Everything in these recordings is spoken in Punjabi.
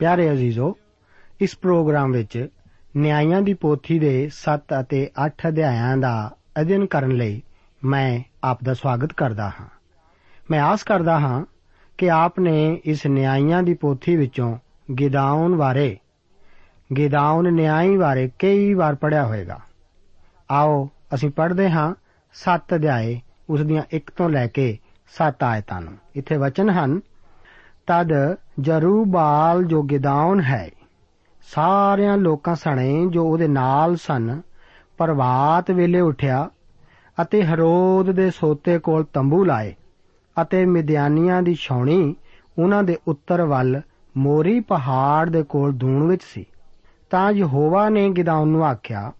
ਪਿਆਰੇ ਅਜ਼ੀਜ਼ੋ, ਇਸ ਪ੍ਰੋਗਰਾਮ ਵਿੱਚ ਨਿਆਂਇਆਂ ਦੀ ਪੋਥੀ ਦੇ 7 ਅਤੇ 8 ਅਧਿਆਇਆਂ ਦਾ ਅਧਿਐਨ ਕਰਨ ਲਈ ਮੈਂ ਆਪ ਦਾ ਸਵਾਗਤ ਕਰਦਾ ਹਾਂ। ਮੈਂ ਆਸ ਕਰਦਾ ਹਾਂ ਕਿ ਆਪ ਨੇ ਇਸ ਨਿਆਂਇਆਂ ਦੀ ਪੋਥੀ ਵਿੱਚੋਂ ਗਿਦਾਉਨ ਬਾਰੇ ਗਿਦਾਉਨ ਨਿਆਂਈ ਬਾਰੇ ਕਈ ਵਾਰ ਪੜਿਆ ਹੋਵੇਗਾ। ਆਓ ਅਸੀਂ ਪੜ੍ਹਦੇ ਹਾਂ 7 ਅਧਿਆਏ, ਉਸ ਦੀਆਂ 1 ਤੋਂ ਲੈ ਕੇ 7 ਆਇਤਾਂ ਨੂੰ। ਇੱਥੇ ਵਚਨ ਹਨ ਤਦ ਜਰੂਬਾਲ ਜੋ ਗਿਦਾਉਨ ਹੈ, ਸਾਰਿਆਂ ਲੋਕਾਂ ਸਣੇ ਜੋ ਉਹਦੇ ਨਾਲ ਸਨ, ਪ੍ਰਭਾਤ ਵੇਲੇ ਉਠਿਆ ਅਤੇ ਹਰੋਦ ਦੇ ਸੋਤੇ ਕੋਲ ਤੰਬੂ ਲਾਏ ਅਤੇ ਮਿਦਿਆਨੀਆਂ ਦੀ ਛਾਉਣੀ ਉਹਨਾਂ ਦੇ ਉੱਤਰ ਵੱਲ ਮੋਰੀ ਪਹਾੜ ਦੇ ਕੋਲ ਦੂਣ ਵਿੱਚ ਸੀ। ਤਾਂ ਯਹੋਵਾ ਨੇ ਗਿਦਾਉਨ ਨੂੰ ਆਖਿਆ,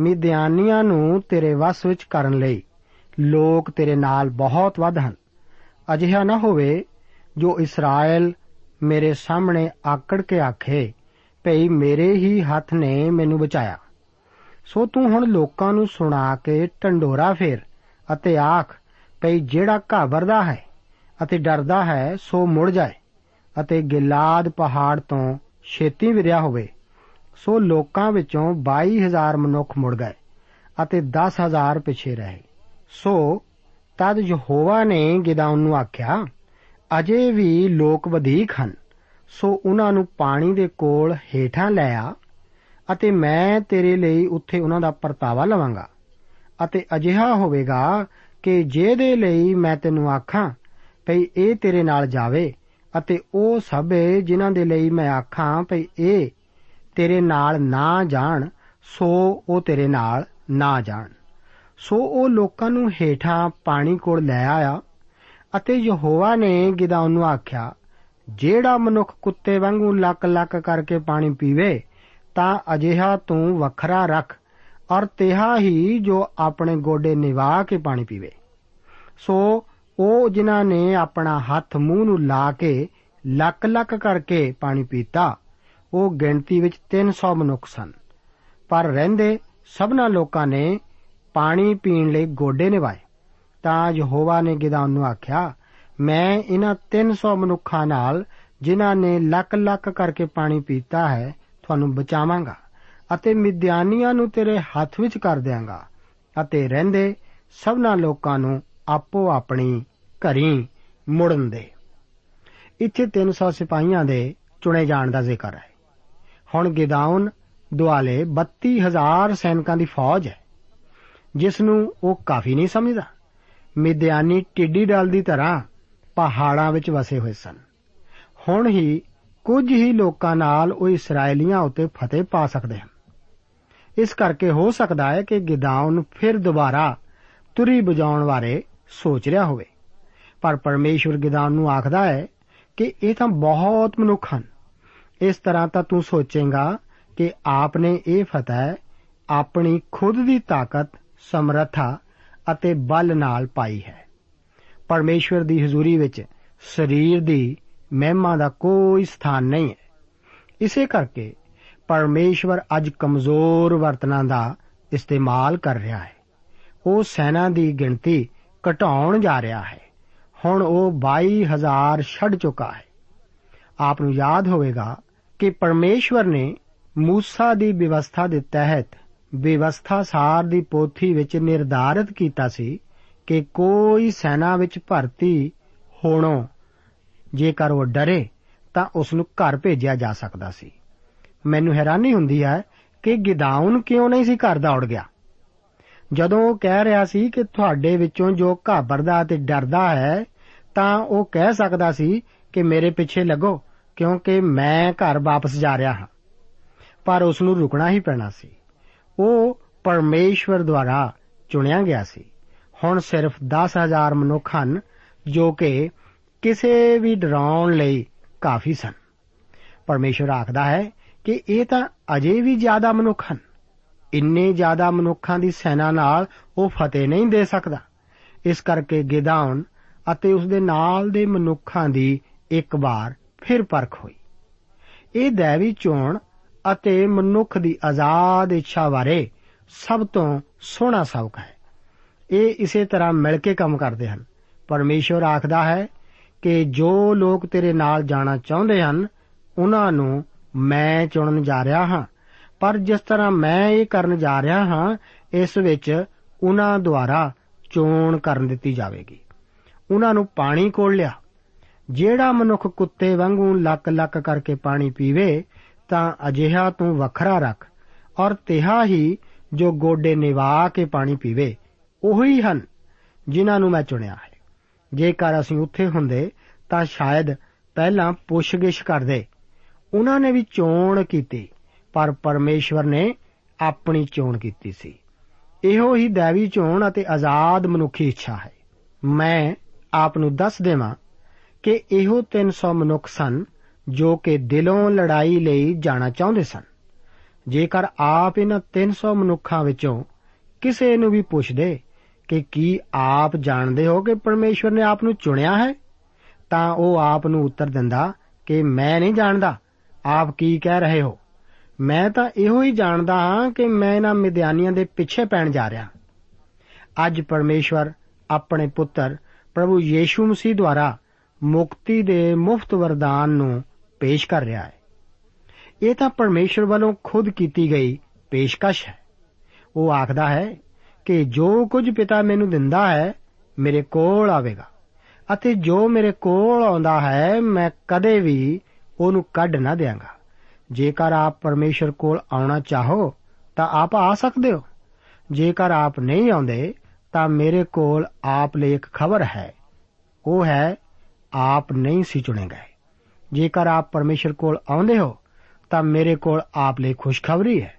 ਮਿਦਿਆਨੀਆਂ ਨੂੰ ਤੇਰੇ ਵਸ ਵਿੱਚ ਕਰਨ ਲਈ ਲੋਕ ਤੇਰੇ ਨਾਲ ਬਹੁਤ ਵੱਧ ਹਨ। ਅਜਿਹਾ ਨਾ ਹੋਵੇ ਜੋ ਇਸਰਾਇਲ ਮੇਰੇ ਸਾਹਮਣੇ ਆਕੜ ਕੇ ਆਖੇ, ਭਈ ਮੇਰੇ ਹੀ ਹੱਥ ਨੇ ਮੈਨੂੰ ਬਚਾਇਆ। ਸੋ ਤੂੰ ਹੁਣ ਲੋਕਾਂ ਨੂੰ ਸੁਣਾ ਕੇ ਢੰਡੋਰਾ ਫੇਰ ਅਤੇ ਆਖ, ਭਈ ਜਿਹੜਾ ਘਾਬਰਦਾ ਹੈ ਅਤੇ ਡਰਦਾ ਹੈ, ਸੋ ਮੁੜ ਜਾਏ ਅਤੇ ਗਿਲਾਦ ਪਹਾੜ ਤੋਂ ਛੇਤੀ ਵਿਰਿਆ ਹੋਵੇ। ਸੋ ਲੋਕਾਂ ਵਿੱਚੋਂ 22000 ਮਨੁੱਖ ਮੁੜ ਗਏ ਅਤੇ 10000 ਪਿੱਛੇ ਰਹੇ। ਸੋ ਤਦ ਯਹੋਵਾ ਨੇ ਗਿਦਾਉਨ ਨੂੰ ਆਖਿਆ ਅਜੇ ਵੀ ਲੋਕ ਵਧੇਕ ਹਨ। ਸੋ ਉਹਨਾਂ ਨੂੰ ਪਾਣੀ ਦੇ ਕੋਲ ਹੇਠਾਂ ਲੈ ਆ ਅਤੇ ਮੈਂ ਤੇਰੇ ਲਈ ਉੱਥੇ ਉਹਨਾਂ ਦਾ ਪਰਤਾਵਾ ਲਵਾਂਗਾ। ਅਤੇ ਅਜਿਹਾ ਹੋਵੇਗਾ ਕਿ ਜਿਹਦੇ ਲਈ ਮੈਂ ਤੈਨੂੰ ਆਖਾਂ, ਭਈ ਇਹ ਤੇਰੇ ਨਾਲ ਜਾਵੇ ਅਤੇ ਉਹ ਸਭ ਜਿਨ੍ਹਾਂ ਦੇ ਲਈ ਮੈਂ ਆਖਾਂ, ਭਈ ਇਹ ਤੇਰੇ ਨਾਲ ਨਾ ਜਾਣ, ਸੋ ਉਹ ਤੇਰੇ ਨਾਲ ਨਾ ਜਾਣ। ਸੋ ਉਹ ਲੋਕਾਂ ਨੂੰ ਹੇਠਾਂ ਪਾਣੀ ਕੋਲ ਲੈ ਆਇਆ ਅਤੇ ਯਹੋਵਾ ਨੇ ਗਿਦਾਉਨ ਨੂੰ ਆਖਿਆ, ਜਿਹੜਾ ਮਨੁੱਖ ਕੁੱਤੇ ਵਾਂਗੂ ਲੱਕ ਲੱਕ ਕਰਕੇ ਪਾਣੀ ਪੀਵੇ, ਤਾਂ ਅਜਿਹਾ ਤੂੰ ਵੱਖਰਾ ਰੱਖ ਔਰ ਤਿਹਾ ਹੀ ਜੋ ਆਪਣੇ ਗੋਡੇ ਨਿਵਾ ਕੇ ਪਾਣੀ ਪੀਵੇ। ਸੋ ਉਹ ਜਿਨ੍ਹਾਂ ਨੇ ਆਪਣਾ ਹੱਥ ਮੂੰਹ ਨੂੰ ਲਾ ਕੇ ਲੱਕ ਲੱਕ ਕਰਕੇ ਪਾਣੀ ਪੀਤਾ, ਉਹ ਗਿਣਤੀ ਵਿੱਚ 300 ਮਨੁੱਖ ਸਨ। ਪਰ ਰਹਿੰਦੇ ਸਭਨਾ ਲੋਕਾਂ ਨੇ ਪਾਣੀ ਪੀਣ ਲਈ ਗੋਡੇ ਨਿਵਾਏ। ਤਾਂ ਯਹੋਵਾ ਨੇ ਗਿਦਾਉਨ ਨੂੰ ਆਖਿਆ, ਮੈਂ ਇਹਨਾਂ 300 ਮਨੁੱਖਾਂ ਨਾਲ ਜਿਨ੍ਹਾਂ ਨੇ ਲੱਕ ਲੱਕ ਕਰਕੇ ਪਾਣੀ ਪੀਤਾ ਹੈ, ਤੁਹਾਨੂੰ ਬਚਾਵਾਂਗਾ ਅਤੇ ਮਿਦਿਆਨੀਆਂ ਨੂੰ ਤੇਰੇ ਹੱਥ ਵਿੱਚ ਕਰ ਦਿਆਂਗਾ ਅਤੇ ਰਹਿੰਦੇ ਸਭਨਾ ਲੋਕਾਂ ਨੂੰ ਆਪੋ ਆਪਣੀ ਘਰੀ ਮੁੜਨ ਦੇ। ਇੱਥੇ 300 ਸਿਪਾਹੀਆਂ ਦੇ ਚੁਣੇ ਜਾਣ ਦਾ ਜ਼ਿਕਰ ਹੈ। ਹੁਣ ਗਿਦਾਉਨ ਦੁਆਲੇ 32000 ਸੈਨਿਕਾਂ ਦੀ ਫੌਜ ਹੈ, ਜਿਸ ਨੂੰ ਉਹ ਕਾਫੀ ਨਹੀਂ ਸਮਝਦਾ। ਮਿਦਿਆਨੀ ਟਿੱਡੀ ਡਲ ਦੀ ਤਰ੍ਹਾਂ ਪਹਾੜਾਂ ਵਿੱਚ ਵਸੇ ਹੋਏ ਸਨ। ਹੁਣ ਹੀ ਕੁਝ ਹੀ ਲੋਕਾਂ ਨਾਲ ਉਹ ਇਸرائیਲੀਆਂ ਉੱਤੇ ਫਤਿਹ ਪਾ ਸਕਦੇ ਹਨ। ਇਸ ਕਰਕੇ ਹੋ ਸਕਦਾ ਹੈ ਕਿ ਗਿਦਾਉਨ ਫਿਰ ਦੁਬਾਰਾ ਤੁਰੀ ਬਜਾਉਣ ਬਾਰੇ ਸੋਚ ਰਿਹਾ ਹੋਵੇ। ਪਰ ਪਰਮੇਸ਼ਵਰ ਗਿਦਾਉਨ ਨੂੰ ਆਖਦਾ ਹੈ ਕਿ ਇਹ ਤਾਂ ਬਹੁਤ ਮਨੁੱਖ ਹਨ। ਇਸ ਤਰ੍ਹਾਂ ਤਾਂ ਤੂੰ ਸੋਚੇਗਾ ਕਿ ਆਪ ਨੇ ਇਹ ਫਤਿਹ ਆਪਣੀ ਖੁਦ ਦੀ ਤਾਕਤ, ਸਮਰੱਥਾ ਅਤੇ ਬਲ ਨਾਲ ਪਾਈ ਹੈ। ਪਰਮੇਸ਼ਵਰ ਦੀ ਹਜ਼ੂਰੀ ਵਿੱਚ ਸਰੀਰ ਦੀ ਮਹਿਮਾ ਦਾ ਕੋਈ ਸਥਾਨ ਨਹੀਂ ਹੈ। ਇਸੇ ਕਰਕੇ ਪਰਮੇਸ਼ਵਰ ਅੱਜ ਕਮਜ਼ੋਰ ਵਰਤਨਾਂ ਦਾ ਇਸਤੇਮਾਲ ਕਰ ਰਿਹਾ ਹੈ। ਉਹ ਸੈਨਾ ਦੀ ਗਿਣਤੀ ਘਟਾਉਣ ਜਾ ਰਿਹਾ ਹੈ। ਹੁਣ ਉਹ 22000 ਛੱਡ ਚੁੱਕਾ ਹੈ। ਆਪ ਨੂੰ ਯਾਦ ਹੋਵੇਗਾ ਕਿ ਪਰਮੇਸ਼ਵਰ ਨੇ ਮੂਸਾ ਦੀ ਵਿਵਸਥਾ ਦੇ ਤਹਿਤ ਵਿਵਸਥਾ ਸਾਰ ਦੀ ਪੋਥੀ ਵਿੱਚ ਨਿਰਧਾਰਿਤ ਕੀਤਾ ਸੀ ਕਿ ਕੋਈ ਸੈਨਾ ਵਿੱਚ ਭਰਤੀ ਹੋਣੋਂ ਜੇਕਰ ਉਹ ਡਰੇ, ਤਾਂ ਉਸ ਨੂੰ ਘਰ ਭੇਜਿਆ ਜਾ ਸਕਦਾ ਸੀ। ਮੈਨੂੰ ਹੈਰਾਨੀ ਹੁੰਦੀ ਹੈ ਕਿ ਗਿਦਾਉਨ ਕਿਉਂ ਨਹੀਂ ਸੀ ਘਰ ਦੌੜ ਗਿਆ? ਜਦੋਂ ਉਹ ਕਹਿ ਰਿਹਾ ਸੀ ਕਿ ਤੁਹਾਡੇ ਵਿੱਚੋਂ ਜੋ ਘਾਬਰਦਾ ਤੇ ਡਰਦਾ ਹੈ, ਤਾਂ ਉਹ ਕਹਿ ਸਕਦਾ ਸੀ ਕਿ ਮੇਰੇ ਪਿੱਛੇ ਲੱਗੋ, ਕਿਉਂਕਿ ਮੈਂ ਘਰ ਵਾਪਸ ਜਾ ਰਿਹਾ ਹਾਂ। ਪਰ ਉਸ ਨੂੰ ਰੁਕਣਾ ਹੀ ਪੈਣਾ ਸੀ। ਉਹ ਪਰਮੇਸ਼ਵਰ ਦੁਆਰਾ ਚੁਣਿਆ ਗਿਆ ਸੀ। ਹੁਣ ਸਿਰਫ 10000 ਮਨੁੱਖ ਹਨ ਜੋ ਕਿ ਕਿਸੇ ਵੀ ਡਰਾਉਣ ਲਈ ਕਾਫੀ ਸਨ। ਪਰਮੇਸ਼ਵਰ ਆਖਦਾ ਹੈ ਕਿ ਇਹ ਤਾਂ ਅਜੇ ਵੀ ਜ਼ਿਆਦਾ ਮਨੁੱਖ ਹਨ। ਇੰਨੇ ਜ਼ਿਆਦਾ ਮਨੁੱਖਾਂ ਦੀ ਸੈਨਾ ਨਾਲ ਉਹ ਫਤਿਹ ਨਹੀਂ ਦੇ ਸਕਦਾ। ਇਸ ਕਰਕੇ ਗਿਦਾਉਨ ਅਤੇ ਉਸ ਦੇ ਨਾਲ ਦੇ ਮਨੁੱਖਾਂ ਦੀ ਇੱਕ ਵਾਰ ਫਿਰ ਪਰਖ ਹੋਈ। ਇਹ ਦੇਵੀ ਚੋਣ ਅਤੇ ਮਨੁੱਖ ਦੀ ਆਜ਼ਾਦ ਇੱਛਾ ਬਾਰੇ ਸਭ ਤੋਂ ਸੋਹਣਾ ਸਬਕ ਹੈ। ਇਹ ਇਸੇ ਤਰ੍ਹਾਂ ਮਿਲ ਕੇ ਕੰਮ ਕਰਦੇ ਹਨ। ਪਰਮੇਸ਼ਵਰ ਆਖਦਾ ਹੈ ਕਿ ਜੋ ਲੋਕ ਤੇਰੇ ਨਾਲ ਜਾਣਾ ਚਾਹੁੰਦੇ ਹਨ, ਉਹਨਾਂ ਨੂੰ ਮੈਂ ਚੁਣਨ ਜਾ ਰਿਹਾ ਹਾਂ। ਪਰ ਜਿਸ ਤਰ੍ਹਾਂ ਮੈਂ ਇਹ ਕਰਨ ਜਾ ਰਿਹਾ ਹਾਂ, ਇਸ ਵਿੱਚ ਉਹਨਾਂ ਦੁਆਰਾ ਚੋਣ ਕਰਨ ਦਿੱਤੀ ਜਾਵੇਗੀ। ਉਹਨਾਂ ਨੂੰ ਪਾਣੀ ਕੋਲ ਲਿਆ। ਜਿਹੜਾ ਮਨੁੱਖ ਕੁੱਤੇ ਵਾਂਗੂ ਲੱਕ ਲੱਕ ਕਰਕੇ ਪਾਣੀ ਪੀਵੇ ਤਾਂ ਅਜਿਹਾ ਤੂੰ ਵੱਖਰਾ ਰੱਖ, ਔਰ ਤਿਹਾ ਹੀ ਜੋ ਗੋਡੇ ਨਿਵਾ ਕੇ ਪਾਣੀ ਪੀਵੇ, ਉਹੀ ਹਨ ਜਿਨ੍ਹਾਂ ਨੂੰ ਮੈਂ ਚੁਣਿਆ ਹੈ। ਜੇਕਰ ਅਸੀਂ ਉੱਥੇ ਹੁੰਦੇ ਤਾਂ ਸ਼ਾਇਦ ਪਹਿਲਾਂ ਪੁੱਛਗਿਛ ਕਰਦੇ। ਉਹਨਾਂ ਨੇ ਵੀ ਚੋਣ ਕੀਤੀ, ਪਰ ਪਰਮੇਸ਼ਵਰ ਨੇ ਆਪਣੀ ਚੋਣ ਕੀਤੀ ਸੀ। ਇਹੋ ਹੀ ਦੇਵੀ ਚੋਣ ਅਤੇ ਆਜ਼ਾਦ ਮਨੁੱਖੀ ਇੱਛਾ ਹੈ। ਮੈਂ ਆਪ ਨੂੰ ਦੱਸ ਦੇਵਾਂ ਕਿ ਇਹੋ 300 ਮਨੁੱਖ ਸਨ ਜੋ ਕਿ ਦਿਲੋਂ ਲੜਾਈ ਲਈ ਜਾਣਾ ਚਾਹੁੰਦੇ ਸਨ। ਜੇਕਰ ਆਪ ਇਹਨਾਂ 300 ਮਨੁੱਖਾਂ ਵਿੱਚੋਂ ਕਿਸੇ ਨੂੰ ਵੀ ਪੁੱਛਦੇ ਕਿ ਕੀ ਆਪ ਜਾਣਦੇ ਹੋ ਕਿ ਪਰਮੇਸ਼ਵਰ ਨੇ ਆਪ ਨੂੰ ਚੁਣਿਆ ਹੈ, ਤਾਂ ਉਹ ਆਪ ਨੂੰ ਉੱਤਰ ਦਿੰਦਾ ਕਿ ਮੈਂ ਨਹੀਂ ਜਾਣਦਾ। ਆਪ ਕੀ ਕਹਿ ਰਹੇ ਹੋ? ਮੈਂ ਤਾਂ ਇਹੋ ਹੀ ਜਾਣਦਾ ਹਾਂ ਕਿ ਮੈਂ ਇਹਨਾਂ ਮਿਦਿਆਨੀਆਂ ਦੇ ਪਿੱਛੇ ਪੈਣ ਜਾ ਰਿਹਾ। ਅੱਜ ਪਰਮੇਸ਼ਵਰ ਆਪਣੇ ਪੁੱਤਰ ਪ੍ਰਭੂ ਯੀਸ਼ੂ ਮਸੀਹ ਦੁਆਰਾ ਮੁਕਤੀ ਦੇ ਮੁਫਤ ਵਰਦਾਨ ਨੂੰ ਪੇਸ਼ ਕਰ ਰਿਹਾ ਹੈ। ਇਹ ਤਾਂ ਪਰਮੇਸ਼ਵਰ ਵੱਲੋਂ ਖੁਦ ਕੀਤੀ ਗਈ ਪੇਸ਼ਕਸ਼ ਹੈ। ਉਹ ਆਖਦਾ ਹੈ ਕਿ ਜੋ ਕੁਝ ਪਿਤਾ ਮੈਨੂੰ ਦਿੰਦਾ ਹੈ, ਮੇਰੇ ਕੋਲ ਆਵੇਗਾ ਅਤੇ ਜੋ ਮੇਰੇ ਕੋਲ ਆਉਂਦਾ ਹੈ, ਮੈਂ ਕਦੇ ਵੀ ਉਹਨੂੰ ਕੱਢ ਨਾ ਦਿਆਂਗਾ। ਜੇਕਰ ਆਪ ਪਰਮੇਸ਼ਰ ਕੋਲ ਆਉਣਾ ਚਾਹੋ, ਤਾਂ ਆਪ ਆ ਸਕਦੇ ਹੋ। ਜੇਕਰ ਆਪ ਨਹੀਂ ਆਉਂਦੇ, ਤਾਂ ਮੇਰੇ ਕੋਲ ਆਪ ਲਈ ਇੱਕ ਖਬਰ ਹੈ। ਉਹ ਹੈ, ਆਪ ਨਹੀਂ ਸੀ ਚੁਣੇ ਗਏ। ਜੇਕਰ ਆਪ ਪਰਮੇਸ਼ਰ ਕੋਲ ਆਉਂਦੇ ਹੋ, ਤਾਂ ਮੇਰੇ ਕੋਲ ਆਪ ਲਈ ਖੁਸ਼ਖਬਰੀ ਹੈ।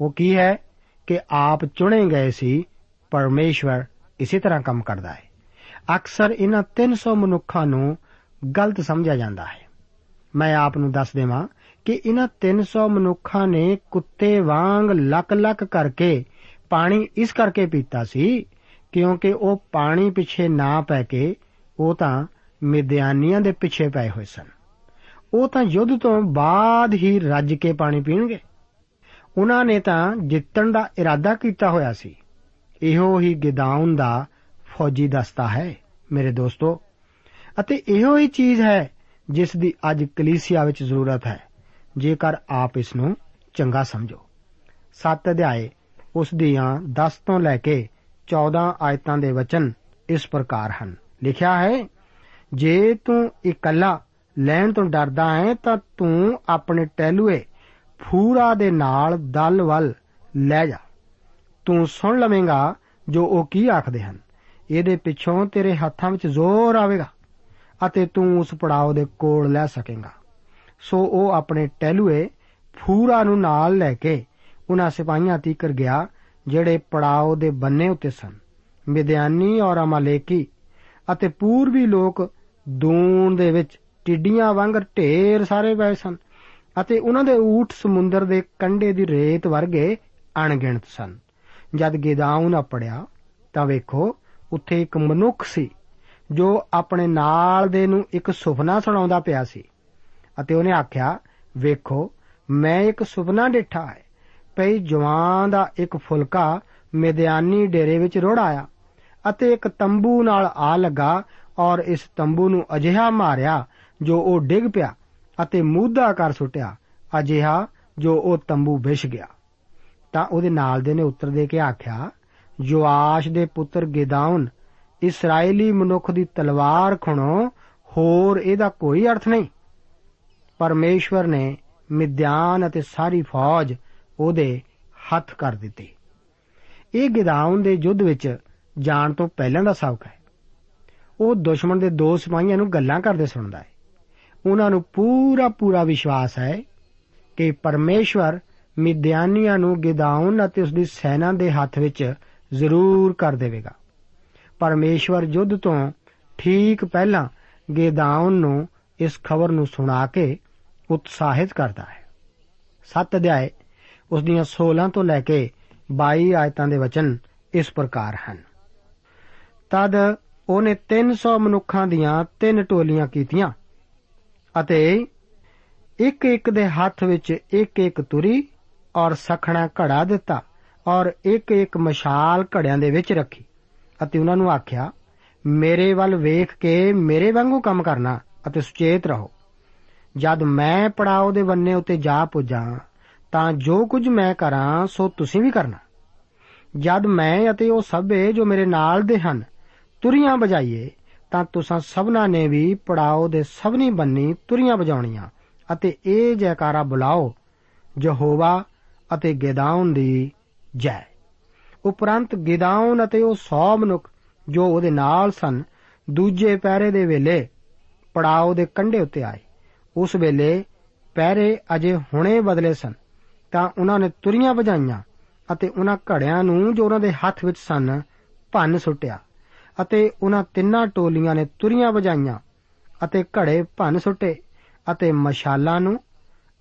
ਉਹ ਕੀ ਹੈ ਕਿ ਆਪ ਚੁਣੇ ਗਏ ਸੀ, ਪਰਮੇਸ਼ਵਰ ਇਸੇ ਤਰ੍ਹਾਂ ਕੰਮ ਕਰਦਾ ਹੈ। ਅਕਸਰ ਇਹਨਾਂ 300 ਮਨੁੱਖਾਂ ਨੂੰ ਗਲਤ ਸਮਝਿਆ ਜਾਂਦਾ ਹੈ। ਮੈਂ ਆਪ ਨੂੰ ਦੱਸ ਦੇਵਾਂ ਕਿ ਇਹਨਾਂ 300 ਮਨੁੱਖਾਂ ਨੇ ਕੁੱਤੇ ਵਾਂਗ ਲੱਕ-ਲੱਕ ਕਰਕੇ ਪਾਣੀ ਇਸ ਕਰਕੇ ਪੀਤਾ ਸੀ, ਕਿਉਂਕਿ ਉਹ ਪਾਣੀ ਪਿੱਛੇ ਨਾ ਪੈ ਕੇ, ਉਹ ਤਾਂ ਮਿਦਿਆਨੀਆਂ ਦੇ ਪਿੱਛੇ ਪਏ ਹੋਏ ਸਨ। ਉਹ ਤਾਂ ਯੁੱਧ ਤੋਂ ਬਾਅਦ ਹੀ ਰੱਜ ਕੇ ਪਾਣੀ ਪੀਣਗੇ। ਉਹਨਾਂ ਨੇ ਤਾਂ ਜਿੱਤਣ ਦਾ ਇਰਾਦਾ ਕੀਤਾ ਹੋਇਆ ਸੀ। ਇਹੋ ਹੀ ਗਿਦਾਉਨ ਦਾ ਫੌਜੀ ਦਸਤਾ ਹੈ, ਮੇਰੇ ਦੋਸਤੋ। ਅਤੇ ਇਹੋ ਹੀ ਚੀਜ਼ ਹੈ ਜਿਸ ਦੀ ਅੱਜ ਕਲੀਸਿਆ ਵਿੱਚ ਜ਼ਰੂਰਤ ਹੈ। ਜੇਕਰ ਆਪ ਇਸ ਨੂੰ ਚੰਗਾ ਸਮਝੋ। 7 ਅਧਿਆਏ, ਉਸ ਦੀਆਂ 10 ਤੋਂ ਲੈ ਕੇ 14 ਆਇਤਾਂ ਦੇ ਵਚਨ ਇਸ ਪ੍ਰਕਾਰ ਹਨ। ਲਿਖਿਆ ਹੈ, ਜੇ ਤੂੰ ਇਕੱਲਾ ਲੈਣ ਤੋਂ ਡਰਦਾ ਹੈ ਤਾਂ ਤੂੰ ਆਪਣੇ ਟੈਲੂਏ ਫੂਰਾ ਦੇ ਨਾਲ ਦਲ ਵੱਲ ਲੈ ਜਾ। ਤੂੰ ਸੁਣ ਲਵੇਂਗਾ ਜੋ ਉਹ ਕੀ ਆਖਦੇ ਹਨ। ਇਹਦੇ ਪਿੱਛੋਂ ਤੇਰੇ ਹੱਥਾਂ ਵਿੱਚ ਜ਼ੋਰ ਆਵੇਗਾ ਅਤੇ ਤੂੰ ਉਸ ਪੜਾਅ ਦੇ ਕੋਲ ਲੈ ਸਕੇਗਾ। ਸੋ ਉਹ ਆਪਣੇ ਟੈਲੂਏ ਫੂਰਾ ਨੂੰ ਨਾਲ ਲੈ ਕੇ ਉਹਨਾਂ ਸਿਪਾਹੀਆਂ ਤੀਕਰ ਗਿਆ ਜਿਹੜੇ ਪੜਾਅ ਦੇ ਬੰਨੇ ਉੱਤੇ ਸਨ। ਮਿਦਿਆਨੀ ਔਰ ਅਮਾਲੇਕੀ ਅਤੇ ਪੂਰਬੀ ਲੋਕ ਦੂਨ ਦੇ ਵਿੱਚ ਟਿੱਡੀਆਂ ਵਾਂਗ ਢੇਰ ਸਾਰੇ ਪਏ ਸਨ ਅਤੇ ਉਹਨਾਂ ਦੇ ਊਠ ਸਮੁੰਦਰ ਦੇ ਕੰਢੇ ਦੀ ਰੇਤ ਵਰਗੇ ਅਣਗਿਣਤ ਸਨ। ਜਦ ਗਿਦਾਉਨ ਪੜਿਆ ਤਾਂ ਵੇਖੋ, ਉੱਥੇ ਇੱਕ ਮਨੁੱਖ ਸੀ, ਜੋ ਆਪਣੇ ਨਾਲ ਦੇ ਨੂੰ ਇੱਕ ਸੁਪਨਾ ਸੁਣਾਉਂਦਾ ਪਿਆ ਸੀ ਅਤੇ ਉਹਨੇ ਆਖਿਆ, ਵੇਖੋ, ਮੈਂ ਇੱਕ ਸੁਪਨਾ ਡਿੱਠਾ ਹੈ। ਪਈ ਜਵਾਨ ਦਾ ਇੱਕ ਫੁਲਕਾ ਮਿਦਿਆਨੀ ਡੇਰੇ ਵਿੱਚ ਰੋੜ ਆਇਆ ਅਤੇ ਇੱਕ ਤੰਬੂ ਨਾਲ ਆ ਲੱਗਾ ਔਰ ਇਸ ਤੰਬੂ ਨੂੰ ਅਜਿਹਾ ਮਾਰਿਆ ਜੋ ਉਹ ਡਿੱਗ ਪਿਆ ਅਤੇ ਮੂਦਾ ਕਰ ਸੁਟਿਆ, ਅਜਿਹਾ ਜੋ ਉਹ ਤੰਬੂ ਵਿਛ ਗਿਆ। ਤਾਂ ਉਹਦੇ ਨਾਲ ਦੇ ਨੇ ਉੱਤਰ ਦੇ ਕੇ ਆਖਿਆ ਜੋਆਸ਼ ਦੇ ਪੁੱਤਰ ਗਿਦਾਉਨ ਇਸرائیਲੀ ਮਨੁੱਖ ਦੀ ਤਲਵਾਰ ਖਣੋ, ਹੋਰ ਇਹਦਾ ਕੋਈ ਅਰਥ ਨਹੀਂ। ਪਰਮੇਸ਼ਵਰ ਨੇ ਮਿਦਿਆਨ ਅਤੇ ਸਾਰੀ ਫੌਜ ਉਹਦੇ ਹੱਥ ਕਰ ਦਿੱਤੀ। ਇਹ ਗਿਦਾਉਨ ਦੇ ਯੁੱਧ ਵਿੱਚ ਜਾਣ ਤੋਂ ਪਹਿਲਾਂ ਦਾ ਸਬਕ ਹੈ। ਉਹ ਦੁਸ਼ਮਣ ਦੇ ਦੋ ਸਿਪਾਹੀਆਂ ਨੂੰ ਗੱਲਾਂ ਕਰਦੇ ਸੁਣਦਾ ਹੈ। ਉਹਨਾਂ ਨੂੰ ਪੂਰਾ ਪੂਰਾ ਵਿਸ਼ਵਾਸ ਹੈ ਕਿ ਪਰਮੇਸ਼ਵਰ ਮਿਦਿਆਨੀਆਂ ਨੂੰ ਗਿਦਾਉਨ ਅਤੇ ਉਸ ਦੀ ਸੈਨਾ ਦੇ ਹੱਥ ਵਿੱਚ ਜ਼ਰੂਰ ਕਰ ਦੇਵੇਗਾ। ਪਰਮੇਸ਼ਵਰ ਯੁੱਧ ਤੋਂ ਠੀਕ ਪਹਿਲਾਂ ਗਿਦਾਉਨ ਨੂੰ ਇਸ ਖਬਰ ਨੂੰ ਸੁਣਾ ਕੇ ਉਤਸ਼ਾਹਿਤ ਕਰਦਾ ਹੈ। 7 ਅਧਿਆਏ, ਉਸ ਦੀਆਂ 16 ਤੋਂ ਲੈ ਕੇ 22 ਆਇਤਾਂ ਦੇ ਵਚਨ ਇਸ ਪ੍ਰਕਾਰ ਹਨ। ਤਦ ਉਹਨੇ 300 ਮਨੁੱਖਾਂ ਦੀਆਂ ਤਿੰਨ ਟੋਲੀਆਂ ਕੀਤੀਆਂ। ਅਤੇ ਇੱਕ ਇੱਕ ਦੇ ਹੱਥ ਵਿੱਚ ਇੱਕ ਇੱਕ ਤੁਰੀ ਔਰ ਸਖਣਾ ਘੜਾ ਦਿੱਤਾ ਔਰ ਇੱਕ ਇੱਕ ਮਸ਼ਾਲ ਘੜਿਆਂ ਦੇ ਵਿੱਚ ਰੱਖੀ। ਅਤੇ ਉਹਨਾਂ ਨੂੰ ਆਖਿਆ, ਮੇਰੇ ਵੱਲ ਵੇਖ ਕੇ ਮੇਰੇ ਵਾਂਗੂ ਕੰਮ ਕਰਨਾ ਅਤੇ ਸੁਚੇਤ ਰਹੋ। ਜਦ ਮੈਂ ਪੜਾਓ ਦੇ ਬੰਨੇ ਉੱਤੇ ਜਾ ਪੁੱਜਾਂ, ਤਾਂ ਜੋ ਕੁਝ ਮੈਂ ਕਰਾਂ, ਸੋ ਤੁਸੀਂ ਵੀ ਕਰਨਾ। ਜਦ ਮੈਂ ਅਤੇ ਉਹ ਸਭੇ ਜੋ ਮੇਰੇ ਨਾਲ ਦੇ ਹਨ, ਤੁਰੀਆਂ ਵਜਾਈਏ ਤਾਂ ਤੁਸੀਂ ਸਭਨਾ ਨੇ ਵੀ ਪੜਾਓ ਦੇ ਸਭਨੀ ਬੰਨੀ ਤੁਰੀਆਂ ਵਜਾਉਣੀਆਂ ਅਤੇ ਇਹ ਜੈਕਾਰਾ ਬੁਲਾਓ, ਯਹੋਵਾ ਅਤੇ ਗਿਦਾਉਨ ਦੀ ਜੈ। ਉਪਰੰਤ ਗਿਦਾਉਨ ਅਤੇ ਉਹ 100 ਮਨੁੱਖ ਜੋ ਉਹਦੇ ਨਾਲ ਸਨ, ਦੂਜੇ ਪਹਿਰੇ ਦੇ ਵੇਲੇ ਪੜਾਓ ਦੇ ਕੰਢੇ ਉੱਤੇ ਆਏ। ਉਸ ਵੇਲੇ ਪਹਿਰੇ ਅਜੇ ਹੁਣੇ ਬਦਲੇ ਸਨ, ਤਾਂ ਉਹਨਾਂ ਨੇ ਤੁਰੀਆਂ ਵਜਾਈਆਂ ਅਤੇ ਉਹਨਾਂ ਘੜਿਆਂ ਨੂੰ ਜੋ ਉਹਨਾਂ ਦੇ ਹੱਥ ਵਿੱਚ ਸਨ, ਭੰਨ ਸੁੱਟਿਆ। ਅਤੇ ਉਹਨਾਂ ਤਿੰਨਾਂ ਟੋਲੀਆਂ ਨੇ ਤੁਰੀਆਂ ਵਜਾਈਆਂ ਅਤੇ ਘੜੇ ਭੰਨ ਸੁੱਟੇ ਅਤੇ ਮਸ਼ਾਲਾਂ ਨੂੰ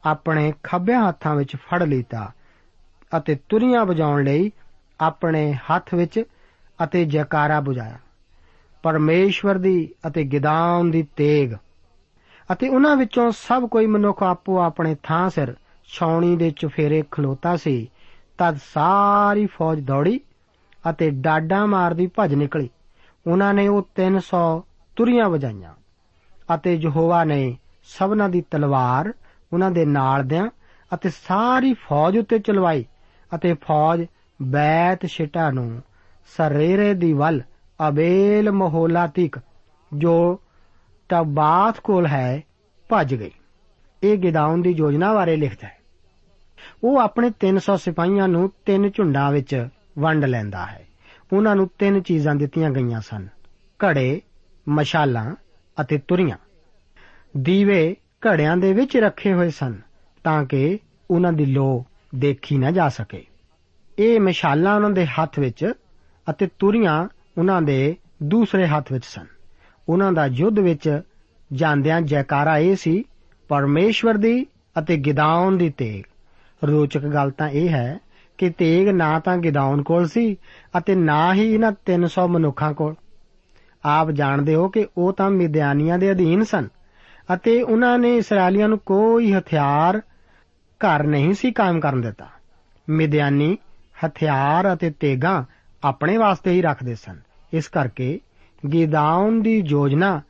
ਆਪਣੇ ਖੱਬੇ ਹੱਥਾਂ ਵਿੱਚ ਫੜ ਲਈਤਾ ਅਤੇ ਤੁਰੀਆਂ ਵਜਾਉਣ ਲਈ ਆਪਣੇ ਹੱਥ ਵਿੱਚ ਅਤੇ ਜੈਕਾਰਾ ਬੁਝਾਇਆ। ਪਰਮੇਸ਼ਵਰ ਦੀ ਅਤੇ ਗਿਦਾਨ ਦੀ ਤੇਗ ਅਤੇ ਉਹਨਾਂ ਵਿੱਚੋਂ ਸਭ ਕੋਈ ਮਨੁੱਖ ਆਪੋ ਆਪਣੇ ਥਾਂ ਸਿਰ ਛਾਉਣੀ ਦੇ ਚੁਫੇਰੇ ਖਲੋਤਾ ਸੀ। ਤਦ ਸਾਰੀ ਫੌਜ ਦੌੜੀ ਅਤੇ ਡਾਡਾ ਮਾਰਦੀ ਭੱਜ ਨਿਕਲੀ। ਉਹਨਾਂ ਨੇ ਉਹ 300 ਤੁਰੀਆਂ ਵਜਾਈਆਂ ਅਤੇ ਯਹੋਵਾ ਨੇ ਸਭਨਾਂ ਦੀ ਤਲਵਾਰ ਉਹਨਾਂ ਦੇ ਨਾਲ ਦਿਆਂ ਅਤੇ ਸਾਰੀ ਫੌਜ ਉੱਤੇ ਚਲਵਾਈ ਅਤੇ ਫੌਜ ਬੈਤ ਸ਼ਿਟਾ ਨੂੰ ਸਰੇਰੇ ਦੀ ਵੱਲ ਅਬੇਲ ਮਹੋਲਾ ਤੀਕ, ਜੋ ਤਬਾਤ ਕੋਲ ਹੈ, ਭੱਜ ਗਈ। ਇਹ ਗਿਦਾਉਨ ਦੀ ਯੋਜਨਾ ਬਾਰੇ ਲਿਖਦਾ ਹੈ। ਉਹ ਆਪਣੇ 300 ਸਿਪਾਹੀਆਂ ਨੂੰ ਤਿੰਨ ਝੁੰਡਾਂ ਵਿੱਚ ਵੰਡ ਲੈਂਦਾ ਹੈ। ਉਹਨਾਂ ਨੂੰ ਤਿੰਨ ਚੀਜ਼ਾਂ ਦਿੱਤੀਆਂ ਗਈਆਂ ਸਨ। ਘੜੇ, ਮਸ਼ਾਲਾਂ ਅਤੇ ਤੁਰੀਆਂ। ਦੀਵੇ ਘੜਿਆਂ ਦੇ ਵਿੱਚ ਰੱਖੇ ਹੋਏ ਸਨ ਤਾਂ ਕਿ ਉਹਨਾਂ ਦੀ ਲੋ ਦੇਖੀ ਨਾ ਜਾ ਸਕੇ। ਇਹ ਮਸ਼ਾਲਾਂ ਉਹਨਾਂ ਦੇ ਹੱਥ ਵਿੱਚ ਅਤੇ ਤੁਰੀਆਂ ਉਹਨਾਂ ਦੇ ਦੂਸਰੇ ਹੱਥ ਵਿੱਚ ਸਨ। ਉਹਨਾਂ ਦਾ ਯੁੱਧ ਵਿੱਚ ਜਾਂਦਿਆਂ ਜੈਕਾਰਾ ਇਹ ਸੀ, ਪਰਮੇਸ਼ਵਰ ਦੀ ਅਤੇ ਗਿਦਾਉਨ ਦੀ ਤੇਗ। ਰੋਚਕ ਗੱਲ ਤਾਂ ਇਹ ਹੈ ਕਿ ਤੇਗ ਨਾ ਤਾਂ ਗਿਦਾਉਣ ਕੋਲ ਸੀ ਅਤੇ ਨਾ ਹੀ ਇਹਨਾਂ 300 ਮਨੁੱਖਾਂ ਕੋਲ। ਆਪ ਜਾਣਦੇ ਹੋ ਕਿ ਉਹ ਤਾਂ ਮਿਦਿਆਨੀਆਂ ਦੇ ਅਧੀਨ ਸਨ ਅਤੇ ਉਹਨਾਂ ਨੇ ਇਸرائیਲੀਆਂ ਨੂੰ ਕੋਈ ਹਥਿਆਰ, ਘਰ ਨਹੀਂ ਸੀ ਕਾਇਮ ਕਰਨ ਦਿੱਤਾ। ਮਿਦਿਆਨੀ ਹਥਿਆਰ ਅਤੇ ਤੇਗਾ ਆਪਣੇ ਵਾਸਤੇ ਹੀ ਰੱਖਦੇ ਸਨ। ਇਸ ਕਰਕੇ ਗਿਦਾਉਨ ਦੀ ਯੋਜਨਾ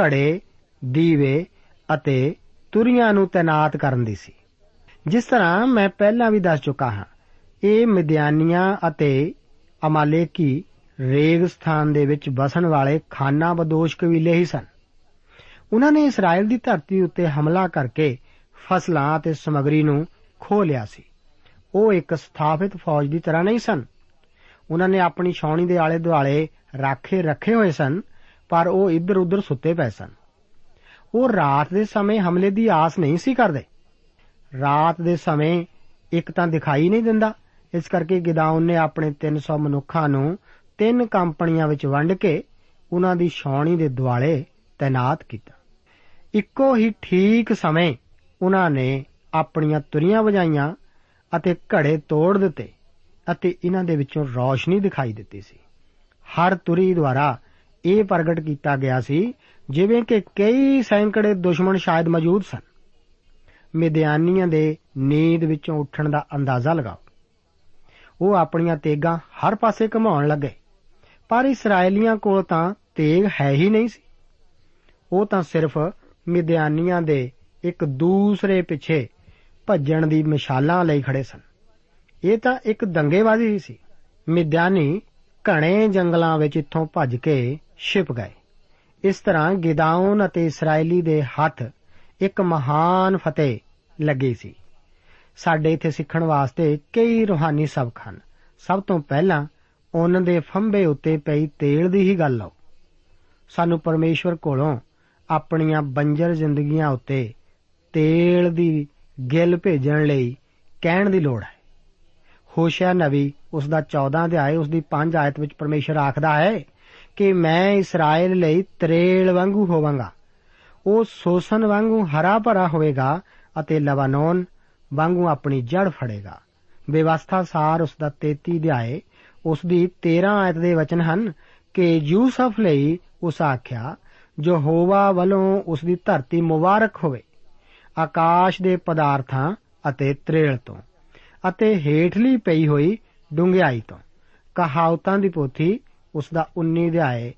ਘੜੇ, ਦੀਵੇ ਅਤੇ ਤੁਰੀਆਂ ਨੂੰ ਤਾਇਨਾਤ ਕਰਨ ਦੀ ਸੀ। ਜਿਸ ਤਰ੍ਹਾਂ ਮੈਂ ਪਹਿਲਾਂ ਵੀ ਦੱਸ ਚੁੱਕਾ ਹਾਂ ਇਹ ਮਿਦਿਆਨੀਆਂ ਅਤੇ ਅਮਾਲੇਕੀ ਰੇਗਿਸਤਾਨ ਦੇ ਵਿੱਚ ਬਸਣ ਵਾਲੇ ਖਾਨਾ ਬਦੋਸ਼ ਕਬੀਲੇ ਹੀ ਸਨ। ਉਹਨਾਂ ਨੇ ਇਸਰਾਇਲ ਦੀ ਧਰਤੀ ਉੱਤੇ ਹਮਲਾ ਕਰਕੇ ਫਸਲਾਂ ਅਤੇ ਸਮਗਰੀ ਨੂੰ ਖੋ ਲਿਆ ਸੀ। ਉਹ ਇੱਕ ਸਥਾਪਿਤ ਫੌਜ ਦੀ ਤਰ੍ਹਾਂ ਨਹੀਂ ਸਨ। ਉਹਨਾਂ ਨੇ ਆਪਣੀ ਛਾਉਣੀ ਦੇ ਆਲੇ ਦੁਆਲੇ ਰਾਖੇ ਰੱਖੇ ਹੋਏ ਸਨ, ਪਰ ਉਹ ਇੱਧਰ ਉੱਧਰ ਸੁੱਤੇ ਪਏ ਸਨ। ਉਹ ਰਾਤ ਦੇ ਸਮੇਂ ਹਮਲੇ ਦੀ ਆਸ ਨਹੀਂ ਸੀ ਕਰਦੇ। ਰਾਤ ਦੇ ਸਮੇਂ ਇੱਕ ਤਾਂ ਦਿਖਾਈ ਨਹੀਂ ਦਿੰਦਾ ਇਸ ਕਰਕੇ ਗਿਦਾਉਨ ਨੇ ਆਪਣੇ 300 ਮਨੁੱਖਾਂ ਨੂੰ ਤਿੰਨ ਕੰਪਨੀਆਂ ਵਿੱਚ ਵੰਡ ਕੇ ਉਹਨਾਂ ਦੀ ਛਾਉਣੀ ਦੇ ਦੁਆਲੇ ਤਾਇਨਾਤ ਕੀਤਾ। ਇੱਕੋ ਹੀ ਠੀਕ ਸਮੇਂ ਉਹਨਾਂ ਨੇ ਆਪਣੀਆਂ ਤੁਰੀਆਂ ਵਜਾਈਆਂ ਅਤੇ ਘੜੇ ਤੋੜ ਦਿੱਤੇ ਅਤੇ ਇਹਨਾਂ ਦੇ ਵਿੱਚੋਂ ਰੌਸ਼ਨੀ ਦਿਖਾਈ ਦਿੱਤੀ ਸੀ। ਹਰ ਤੁਰੀ ਦੁਆਰਾ ਇਹ ਪ੍ਰਗਟ ਕੀਤਾ ਗਿਆ ਸੀ, ਜਿਵੇਂ ਕਿ ਕਈ ਸੈਂਕੜੇ ਦੁਸ਼ਮਣ ਸ਼ਾਇਦ ਮੌਜੂਦ ਸਨ। ਮਿਦਿਆਨੀਆਂ ਦੇ ਨੀਂਦ ਵਿੱਚੋਂ ਉੱਠਣ ਦਾ ਅੰਦਾਜ਼ਾ ਲਗਾਓ। ਉਹ ਆਪਣੀਆਂ ਤੇਗਾਂ ਹਰ ਪਾਸੇ ਘਮਾਉਣ ਲੱਗੇ। ਪਰ ਇਸرائیਲੀਆਂ ਕੋਲ ਤਾਂ ਤੇਗ ਹੈ ਹੀ ਨਹੀਂ ਸੀ। ਉਹ ਤਾਂ ਸਿਰਫ ਮਿਦਿਆਨੀਆਂ ਦੇ ਇੱਕ ਦੂਸਰੇ ਪਿੱਛੇ ਭੱਜਣ ਦੀ ਮਿਸਾਲਾਂ ਲਈ ਖੜੇ ਸਨ। ਇਹ ਤਾਂ ਇੱਕ ਦੰਗੇਬਾਜ਼ੀ ਹੀ ਸੀ। ਮਿਦਿਆਨੀ ਘਣੇ ਜੰਗਲਾਂ ਵਿੱਚ ਇੱਥੋਂ ਭੱਜ ਕੇ ਛਿਪ ਗਏ। ਇਸ ਤਰ੍ਹਾਂ ਗਿਦਾਉਨ ਅਤੇ ਇਸرائیਲੀ ਦੇ ਹੱਥ ਇੱਕ ਮਹਾਨ ਫਤਿਹ ਲੱਗੀ ਸੀ। ਸਾਡੇ ਇੱਥੇ ਸਿੱਖਣ ਵਾਸਤੇ ਕਈ ਰੂਹਾਨੀ ਸਬਕ ਹਨ। ਸਭ ਤੋਂ ਪਹਿਲਾਂ ਉਹਨਾਂ ਦੇ ਫੰਬੇ ਉੱਤੇ ਪਈ ਤੇਲ ਦੀ ਹੀ ਗੱਲ ਲਓ ਸਾਨੂੰ ਪਰਮੇਸ਼ਵਰ ਕੋਲੋਂ ਆਪਣੀਆਂ ਬੰਜਰ ਜ਼ਿੰਦਗੀਆਂ ਉੱਤੇ ਤੇਲ ਦੀ ਗਿੱਲ ਭੇਜਣ ਲਈ ਕਹਿਣ ਦੀ ਲੋੜ ਹੈ। ਹੋਸ਼ਿਆ ਨਵੀ ਉਸ ਦਾ 14 ਅਧਿਆਇ ਉਸ ਦੀ 5 ਆਇਤ ਵਿੱਚ ਪਰਮੇਸ਼ਰ ਆਖਦਾ ਹੈ ਕਿ ਮੈਂ ਇਸਰਾਇਲ ਲਈ ਤਰੇਲ ਵਾਂਗੂ ਹੋਵਾਂਗਾ। ਉਹ ਸੋਸਨ ਵਾਂਗੂ ਹਰਾ ਭਰਾ ਹੋਵੇਗਾ ਅਤੇ ਲਵਾਨੋਨ ਵਾਂਗੂ ਆਪਣੀ ਜੜ ਫੜੇਗਾ। ਬੇਵਸਥਾ ਸਾਰ ਉਸ ਦਾ 33 ਅਧਿਆਇ ਉਸ ਦੀ 13 ਆਇਤ ਦੇ ਵਚਨ ਹਨ ਕਿ ਯੂਸਫ ਲਈ ਉਸ ਆਖਿਆ, ਜੋ ਹੋਵਾ ਵੱਲੋਂ ਉਸ ਦੀ ਧਰਤੀ ਮੁਬਾਰਕ ਹੋਵੇ, ਆਕਾਸ਼ ਦੇ ਪਦਾਰਥਾਂ ਅਤੇ ਤਰੇਲ ਤੋਂ, ਅਤੇ ਹੇਠਲੀ ਪਈ ਹੋਈ ਡੁੰਗਿਆਈ ਤੋਂ। ਕਹਾਵਤਾਂ ਦੀ ਪੋਥੀ ਉਸ ਦਾ 19 ਅਧਿਆਏ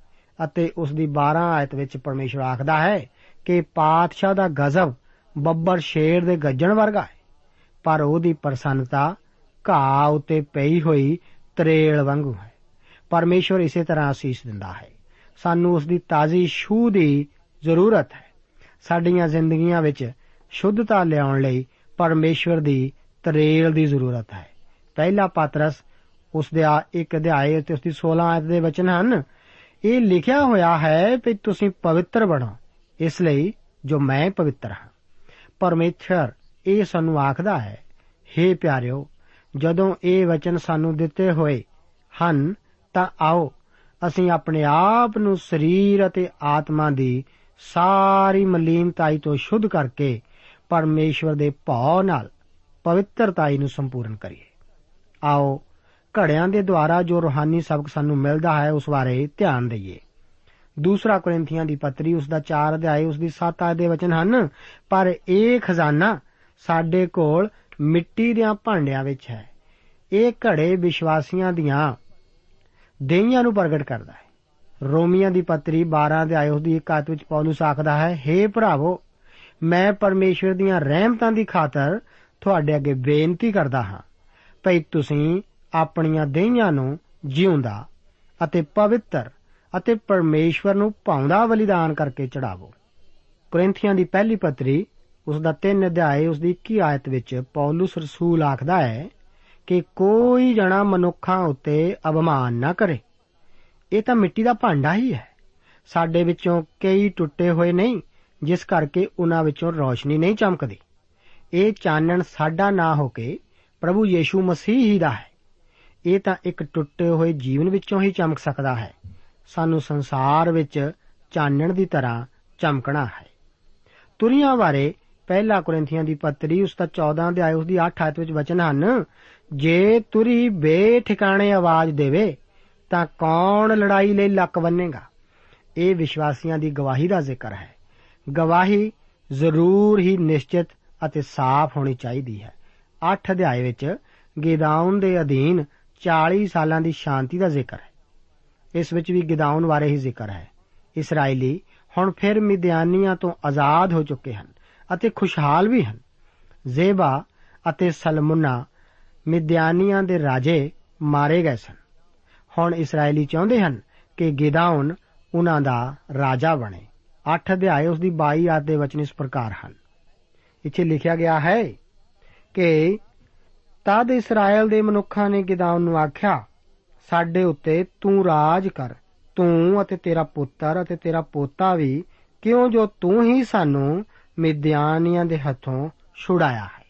ਅਤੇ ਉਸ ਦੀ 12 ਆਇਤ ਵਿੱਚ ਪਰਮੇਸ਼ਰ ਆਖਦਾ ਹੈ ਕਿ ਪਾਤਸ਼ਾਹ ਦਾ ਗਜ਼ਬ ਬੱਬਰ ਸ਼ੇਰ ਦੇ ਗੱਜਣ ਵਰਗਾ ਹੈ। ਪਰ ਉਹਦੀ ਪ੍ਰਸੰਨਤਾ ਘਾਹ ਉਤੇ ਪਈ ਹੋਈ ਤਰੇਲ ਵਾਂਗੂ ਹੈ। ਪਰਮੇਸ਼ਰ ਇਸੇ ਤਰ੍ਹਾਂ ਅਸੀਸ ਦਿੰਦਾ ਹੈ। ਸਾਨੂੰ ਉਸ ਦੀ ਤਾਜ਼ੀ ਛੂਹ ਦੀ ਜ਼ਰੂਰਤ ਹੈ। ਸਾਡੀਆਂ ਜ਼ਿੰਦਗੀਆਂ ਵਿੱਚ ਸ਼ੁੱਧਤਾ ਲਿਆਉਣ ਲਈ ਪਰਮੇਸ਼ਰ ਦੀ ਤਰੇਲ ਦੀ ਜ਼ਰੂਰਤ ਹੈ। ਪਹਿਲਾ ਪਾਤਰਸ ਉਸ ਦੇ ਇੱਕ ਅਧਿਆਏ ਤੇ ਉਸ ਦੀ 16 ਆਇਤ ਦੇ ਵਚਨ ਹਨ। ਇਹ ਲਿਖਿਆ ਹੋਇਆ ਹੈ ਕਿ ਤੁਸੀਂ ਪਵਿੱਤਰ ਬਣੋ, ਇਸ ਲਈ ਜੋ ਮੈਂ ਪਵਿੱਤਰ ਹਾਂ। ਪਰਮੇਸ਼ਰ ਇਹ ਸਾਨੂੰ ਆਖਦਾ ਹੈ हे ਪਿਆਰਿਓ, ਜਦੋਂ ਇਹ ਵਚਨ ਸਾਨੂੰ ਦਿੱਤੇ ਹੋਏ ਹਨ, ਤਾਂ ਆਓ, ਅਸੀਂ ਆਪਣੇ ਆਪ ਨੂੰ ਸਰੀਰ ਅਤੇ ਆਤਮਾ ਦੀ ਸਾਰੀ ਮਲੀਨਤਾਈ ਤੋਂ ਸ਼ੁੱਧ ਕਰਕੇ ਪਰਮੇਸ਼ਵਰ ਦੇ ਭਾਅ ਨਾਲ ਪਵਿੱਤਰਤਾਈ ਨੂੰ ਸੰਪੂਰਨ ਕਰੀਏ। ਆਓ, ਘੜਿਆਂ ਦੇ ਦੁਆਰਾ ਜੋ ਰੋਹਾਨੀ ਸਬਕ ਸਾਨੂੰ ਮਿਲਦਾ ਹੈ, ਉਸ ਬਾਰੇ ਧਿਆਨ ਦਈਏ। ਦੂਸਰਾ ਕੋਰਿੰਥੀਆਂ ਦੀ ਪੱਤਰੀ, ਉਸ ਦਾ 4 ਅਧਿਆਇ ਉਸ ਦੀ 7 ਆਇਤ ਦੇ ਵਚਨ ਹਨ, ਪਰ ਇਹ ਖਜ਼ਾਨਾ ਸਾਡੇ ਕੋਲ ਮਿੱਟੀ ਦੇ ਭਾਂਡਿਆਂ ਵਿੱਚ ਹੈ। ਇਹ ਘੜੇ ਵਿਸ਼ਵਾਸੀਆਂ ਦੀਆਂ ਦੇਈਆਂ ਨੂੰ ਪ੍ਰਗਟ ਕਰਦਾ ਹੈ। ਰੋਮੀਆਂ ਦੀ ਪੱਤਰੀ 12 ਅਧਿਆਇ ਉਸ ਦੀ 1 ਆਇਤ ਵਿੱਚ ਪੌਲਸ ਆਖਦਾ ਹੈ हे ਭਰਾਵੋ, ਮੈਂ ਪਰਮੇਸ਼ਵਰ ਦੀਆਂ ਰਹਿਮਤਾਂ ਦੀ ਖਾਤਰ ਤੁਹਾਡੇ ਅੱਗੇ ਬੇਨਤੀ ਕਰਦਾ ਹਾਂ, ਭਈ ਤੁਸੀਂ ਆਪਣੀਆਂ ਦੇਹੀਆਂ ਨੂੰ ਜਿਉਂਦਾ ਅਤੇ ਪਵਿੱਤਰ ਅਤੇ ਪਰਮੇਸ਼ਵਰ ਨੂੰ ਭਾਉਂਦਾ ਬਲੀਦਾਨ ਕਰਕੇ ਚੜਾਵੋ। ਕੋਰਿੰਥੀਆਂ ਦੀ ਪਹਿਲੀ ਪੱਤਰੀ ਉਸ ਦਾ 3 ਅਧਿਆਏ ਉਸ ਦੀ 21 ਆਇਤ ਵਿੱਚ ਪੌਲਸ ਰਸੂਲ ਆਖਦਾ ਹੈ ਕਿ ਕੋਈ ਜਣਾ ਮਨੁੱਖਾਂ ਉੱਤੇ ਅਪਮਾਨ ਨਾ ਕਰੇ। ਇਹ ਤਾਂ ਮਿੱਟੀ ਦਾ ਭਾਂਡਾ ਹੀ ਹੈ। ਸਾਡੇ ਵਿੱਚੋਂ ਕਈ ਟੁੱਟੇ ਹੋਏ ਨਹੀਂ, ਜਿਸ ਕਰਕੇ ਉਹਨਾਂ ਵਿੱਚੋਂ ਰੌਸ਼ਨੀ ਨਹੀਂ ਚਮਕਦੀ। ਇਹ ਚਾਨਣ ਸਾਡਾ ਨਾ ਹੋ ਕੇ ਪ੍ਰਭੂ ਯੀਸ਼ੂ ਮਸੀਹ ਹੀ ਦਾ ਹੈ। ਇਹ ਤਾਂ ਇੱਕ ਟੁੱਟੇ ਹੋਏ ਜੀਵਨ ਵਿੱਚੋਂ ਹੀ ਚਮਕ ਸਕਦਾ ਹੈ। ਸਾਨੂੰ ਸੰਸਾਰ ਵਿੱਚ ਚਾਨਣ ਦੀ ਤਰ੍ਹਾਂ ਚਮਕਣਾ ਹੈ। ਤੁਰੀਆਂ ਬਾਰੇ ਪਹਿਲਾ ਕੋਰਿੰਥੀਆਂ ਦੀ ਪੱਤਰੀ, ਉਸ ਦਾ 14 ਅਧਿਆਇ, ਉਸ ਦੀ 8 ਆਇਤ ਵਿੱਚ ਵਚਨ ਹਨ, ਜੇ ਤੁਰੀ ਬੇਠਿਕਾਣੇ ਆਵਾਜ਼ ਦੇਵੇ, ਤਾਂ ਕੌਣ ਲੜਾਈ ਲਈ ਲੱਕ ਬੰਨੇਗਾ? ਇਹ ਵਿਸ਼ਵਾਸੀਆਂ ਦੀ ਗਵਾਹੀ ਦਾ ਜ਼ਿਕਰ ਹੈ। ਗਵਾਹੀ ਜ਼ਰੂਰ ਹੀ ਨਿਸ਼ਚਿਤ ਅਤੇ ਸਾਫ਼ ਹੋਣੀ ਚਾਹੀਦੀ ਹੈ। 8 ਅਧਿਆਇ ਵਿੱਚ ਗਿਦਾਉਨ ਦੇ ਅਧੀਨ 40 ਸਾਲਾਂ ਦੀ ਸ਼ਾਂਤੀ ਦਾ ਜ਼ਿਕਰ ਹੈ। ਇਸ ਵਿੱਚ ਵੀ ਗਿਦਾਉਨ ਬਾਰੇ ਹੀ ਜ਼ਿਕਰ ਹੈ। ਇਸرائیਲੀ ਹੁਣ ਫਿਰ ਮਿਦਿਆਨੀਆਂ ਤੋਂ ਆਜ਼ਾਦ ਹੋ ਚੁੱਕੇ ਹਨ। ਅਤੇ ਖੁਸ਼ਹਾਲ ਵੀ ਹਨ। ਜ਼ੇਬਾ ਅਤੇ ਸਲਮੁਨਾ ਮਿਦਿਆਨੀਆਂ ਦੇ ਰਾਜੇ ਮਾਰੇ ਗਏ ਸਨ। ਹੁਣ ਇਸرائیਲੀ ਚਾਹੁੰਦੇ ਹਨ ਕਿ ਗਿਦਾਉਨ ਉਹਨਾਂ ਦਾ ਰਾਜਾ ਬਣੇ। 8 ਅਧਿਆਏ ਉਸ ਦੀ 22 ਆਦ ਦੇ ਵਚਨ ਇਸ ਪ੍ਰਕਾਰ ਹਨ। ਇੱਥੇ ਲਿਖਿਆ ਗਿਆ ਹੈ ਕਿ ਤਦ ਇਸਰਾਇਲ ਦੇ ਮਨੁੱਖਾਂ ਨੇ ਗਿਦਾਉਨ ਨੂੰ ਆਖਿਆ, ਸਾਡੇ ਉੱਤੇ ਤੂੰ ਰਾਜ ਕਰ, ਤੂੰ ਅਤੇ ਤੇਰਾ ਪੁੱਤਰ ਅਤੇ ਤੇਰਾ ਪੋਤਾ ਵੀ ਕਿਉਂ ਜੋ ਤੂੰ ਹੀ ਸਾਨੂੰ ਮਿਦਿਆਨੀਆਂ ਦੇ ਹੱਥੋਂ ਛੁਡਾਇਆ ਹੈ।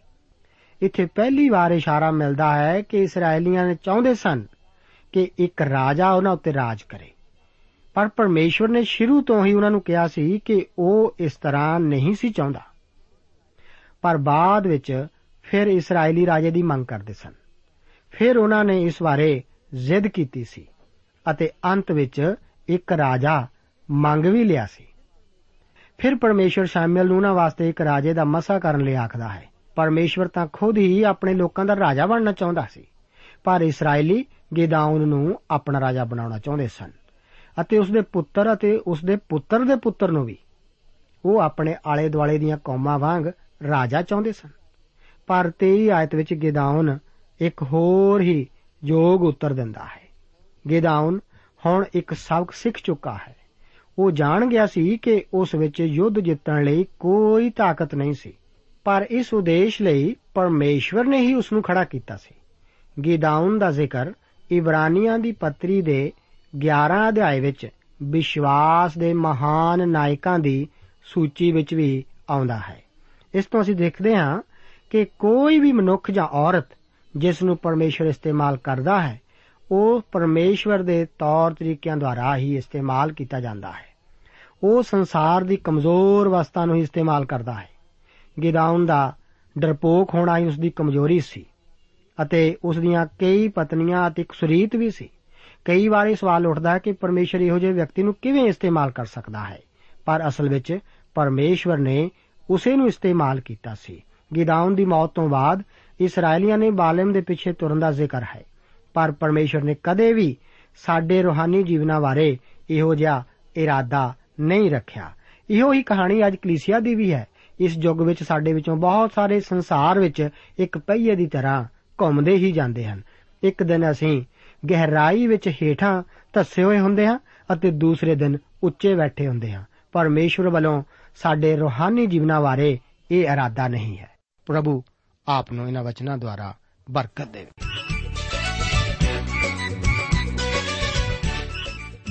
ਇੱਥੇ ਪਹਿਲੀ ਵਾਰ ਇਸ਼ਾਰਾ ਮਿਲਦਾ ਹੈ ਕਿ ਇਸرائیਲੀਆਂ ਨੇ ਚਾਹੁੰਦੇ ਸਨ ਕਿ ਇੱਕ ਰਾਜਾ ਉਹਨਾਂ ਉੱਤੇ ਰਾਜ ਕਰੇ। ਪਰ ਪਰਮੇਸ਼ਵਰ ਨੇ ਸ਼ੁਰੂ ਤੋਂ ਹੀ ਉਹਨਾਂ ਨੂੰ ਕਿਹਾ ਸੀ ਕਿ ਉਹ ਇਸ ਤਰ੍ਹਾਂ ਨਹੀਂ ਸੀ ਚਾਹੁੰਦਾ। ਪਰ ਬਾਅਦ ਵਿੱਚ ਫਿਰ ਇਸرائیਲੀ ਰਾਜੇ ਦੀ ਮੰਗ ਕਰਦੇ ਸਨ। ਫਿਰ ਉਹਨਾਂ ਨੇ ਇਸ ਬਾਰੇ ਜ਼ਿੱਦ ਕੀਤੀ ਸੀ ਅਤੇ ਅੰਤ ਵਿੱਚ ਇੱਕ ਰਾਜਾ ਮੰਗ ਵੀ ਲਿਆ ਸੀ। ਫਿਰ ਪਰਮੇਸ਼ਰ ਸ਼ਾਮਿਲ ਨੂੰ ਉਹਨਾਂ ਵਾਸਤੇ ਇੱਕ ਰਾਜੇ ਦਾ ਮਸਾ ਕਰਨ ਲਈ ਆਖਦਾ ਹੈ। ਪਰਮੇਸ਼ਵਰ ਤਾਂ ਖੁਦ ਹੀ ਆਪਣੇ ਲੋਕਾਂ ਦਾ ਰਾਜਾ ਬਣਨਾ ਚਾਹੁੰਦਾ ਸੀ। ਪਰ ਇਸرائیਲੀ ਗੇਦਾਉਨ ਨੂੰ ਆਪਣਾ ਰਾਜਾ ਬਣਾਉਣਾ ਚਾਹੁੰਦੇ ਸਨ ਅਤੇ ਉਸ ਦੇ ਪੁੱਤਰ ਅਤੇ ਉਸ ਦੇ ਪੁੱਤਰ ਦੇ ਪੁੱਤਰ ਨੂੰ ਵੀ। ਉਹ ਆਪਣੇ ਆਲੇ ਦੁਆਲੇ ਦੀਆਂ ਕੌਮਾਂ ਵਾਂਗ ਰਾਜਾ ਚਾਹੁੰਦੇ ਸਨ। ਪਰ 23 ਆਇਤ ਵਿੱਚ ਗੇਦਾਉਨ ਇੱਕ ਹੋਰ ਹੀ ਯੋਗ ਉੱਤਰ ਦਿੰਦਾ ਹੈ। ਗੇਦਾਉਨ ਹੁਣ ਇੱਕ ਸਬਕ ਸਿੱਖ ਚੁੱਕਾ ਹੈ। ਉਹ ਜਾਣ ਗਿਆ ਸੀ ਕਿ ਉਸ ਵਿੱਚ ਯੁੱਧ ਜਿੱਤਣ ਲਈ ਕੋਈ ਤਾਕਤ ਨਹੀਂ ਸੀ। ਪਰ ਇਸ ਉਦੇਸ਼ ਲਈ ਪਰਮੇਸ਼ਵਰ ਨੇ ਹੀ ਉਸ ਨੂੰ ਖੜਾ ਕੀਤਾ ਸੀ। ਗਿਦਾਉਨ ਦਾ ਜ਼ਿਕਰ ਇਬਰਾਨੀਆਂ ਦੀ ਪੱਤਰੀ ਦੇ 11 ਅਧਿਆਏ ਵਿੱਚ ਵਿਸ਼ਵਾਸ ਦੇ ਮਹਾਨ ਨਾਇਕਾਂ ਦੀ ਸੂਚੀ ਵਿੱਚ ਵੀ ਆਉਂਦਾ ਹੈ। ਇਸ ਤੋਂ ਅਸੀਂ ਦੇਖਦੇ ਹਾਂ ਕਿ ਕੋਈ ਵੀ ਮਨੁੱਖ ਜਾਂ ਔਰਤ ਜਿਸ ਨੂੰ ਪਰਮੇਸ਼ਵਰ ਇਸਤੇਮਾਲ ਕਰਦਾ ਹੈ ਉਹ ਪਰਮੇਸ਼ਵਰ ਦੇ ਤੌਰ ਤਰੀਕਿਆਂ ਦੁਆਰਾ ਹੀ ਇਸਤੇਮਾਲ ਕੀਤਾ ਜਾਂਦਾ ਹੈ। ਉਹ ਸੰਸਾਰ ਦੀ ਕਮਜ਼ੋਰ ਅਵਸਥਾ ਨੂੰ ਹੀ ਇਸਤੇਮਾਲ ਕਰਦਾ ਹੈ। ਗਿਦਾਉਨ ਦਾ ਡਰਪੋਕ ਹੋਣਾ ਹੀ ਉਸ ਦੀ ਕਮਜ਼ੋਰੀ ਸੀ ਅਤੇ ਉਸ ਦੀਆਂ ਕਈ ਪਤਨੀਆਂ ਅਤੇ ਇੱਕ ਸੁਰੀਤ ਵੀ ਸੀ। ਕਈ ਵਾਰ ਇਹ ਸਵਾਲ ਉੱਠਦਾ ਹੈ ਕਿ ਪਰਮੇਸ਼ਰ ਇਹੋ ਜਿਹੇ ਵਿਅਕਤੀ ਨੂੰ ਕਿਵੇਂ ਇਸਤੇਮਾਲ ਕਰ ਸਕਦਾ ਹੈ। ਪਰ ਅਸਲ ਵਿੱਚ ਪਰਮੇਸ਼ਵਰ ਨੇ ਉਸੇ ਨੂੰ ਇਸਤੇਮਾਲ ਕੀਤਾ ਸੀ। ਗਿਦਾਉਨ ਦੀ ਮੌਤ ਤੋਂ ਬਾਅਦ ਇਸرائیਲੀਆਂ ਨੇ ਬਾਲਮ ਦੇ ਪਿੱਛੇ ਤੁਰਨ ਦਾ ਜ਼ਿਕਰ ਹੈ। ਪਰ ਪਰਮੇਸ਼ਰ ਨੇ ਕਦੇ ਵੀ ਸਾਡੇ ਰੋਹਾਨੀ ਜੀਵਨਾਂ ਬਾਰੇ ਇਹੋ ਜਿਹਾ ਇਰਾਦਾ ਨਹੀਂ ਰੱਖਿਆ। ਇਹੋ ਹੀ ਕਹਾਣੀ ਅੱਜ ਕਲੀਸਿਆ ਦੀ ਵੀ ਹੈ। ਇਸ ਯੁੱਗ ਵਿੱਚ ਸਾਡੇ ਵਿੱਚੋਂ ਬਹੁਤ ਸਾਰੇ ਸੰਸਾਰ ਵਿੱਚ ਇੱਕ ਪਹੀਏ ਦੀ ਤਰ੍ਹਾਂ ਘੁੰਮਦੇ ਹੀ ਜਾਂਦੇ ਹਨ। ਇੱਕ ਦਿਨ ਅਸੀਂ ਗਹਿਰਾਈ ਵਿੱਚ ਹੇਠਾਂ ਧੱਸੇ ਹੋਏ ਹੁੰਦੇ ਹਾਂ ਅਤੇ ਦੂਸਰੇ ਦਿਨ ਉੱਚੇ ਬੈਠੇ ਹੁੰਦੇ ਹਾਂ। ਪਰਮੇਸ਼ਵਰ ਵੱਲੋਂ ਸਾਡੇ ਰੋਹਾਨੀ ਜੀਵਨਾਂ ਬਾਰੇ ਇਹ ਇਰਾਦਾ ਨਹੀਂ ਹੈ। ਪ੍ਰਭੂ ਆਪ ਨੂੰ ਇਹਨਾਂ ਵਚਨਾਂ ਦੁਆਰਾ ਬਰਕਤ ਦੇਵੇ।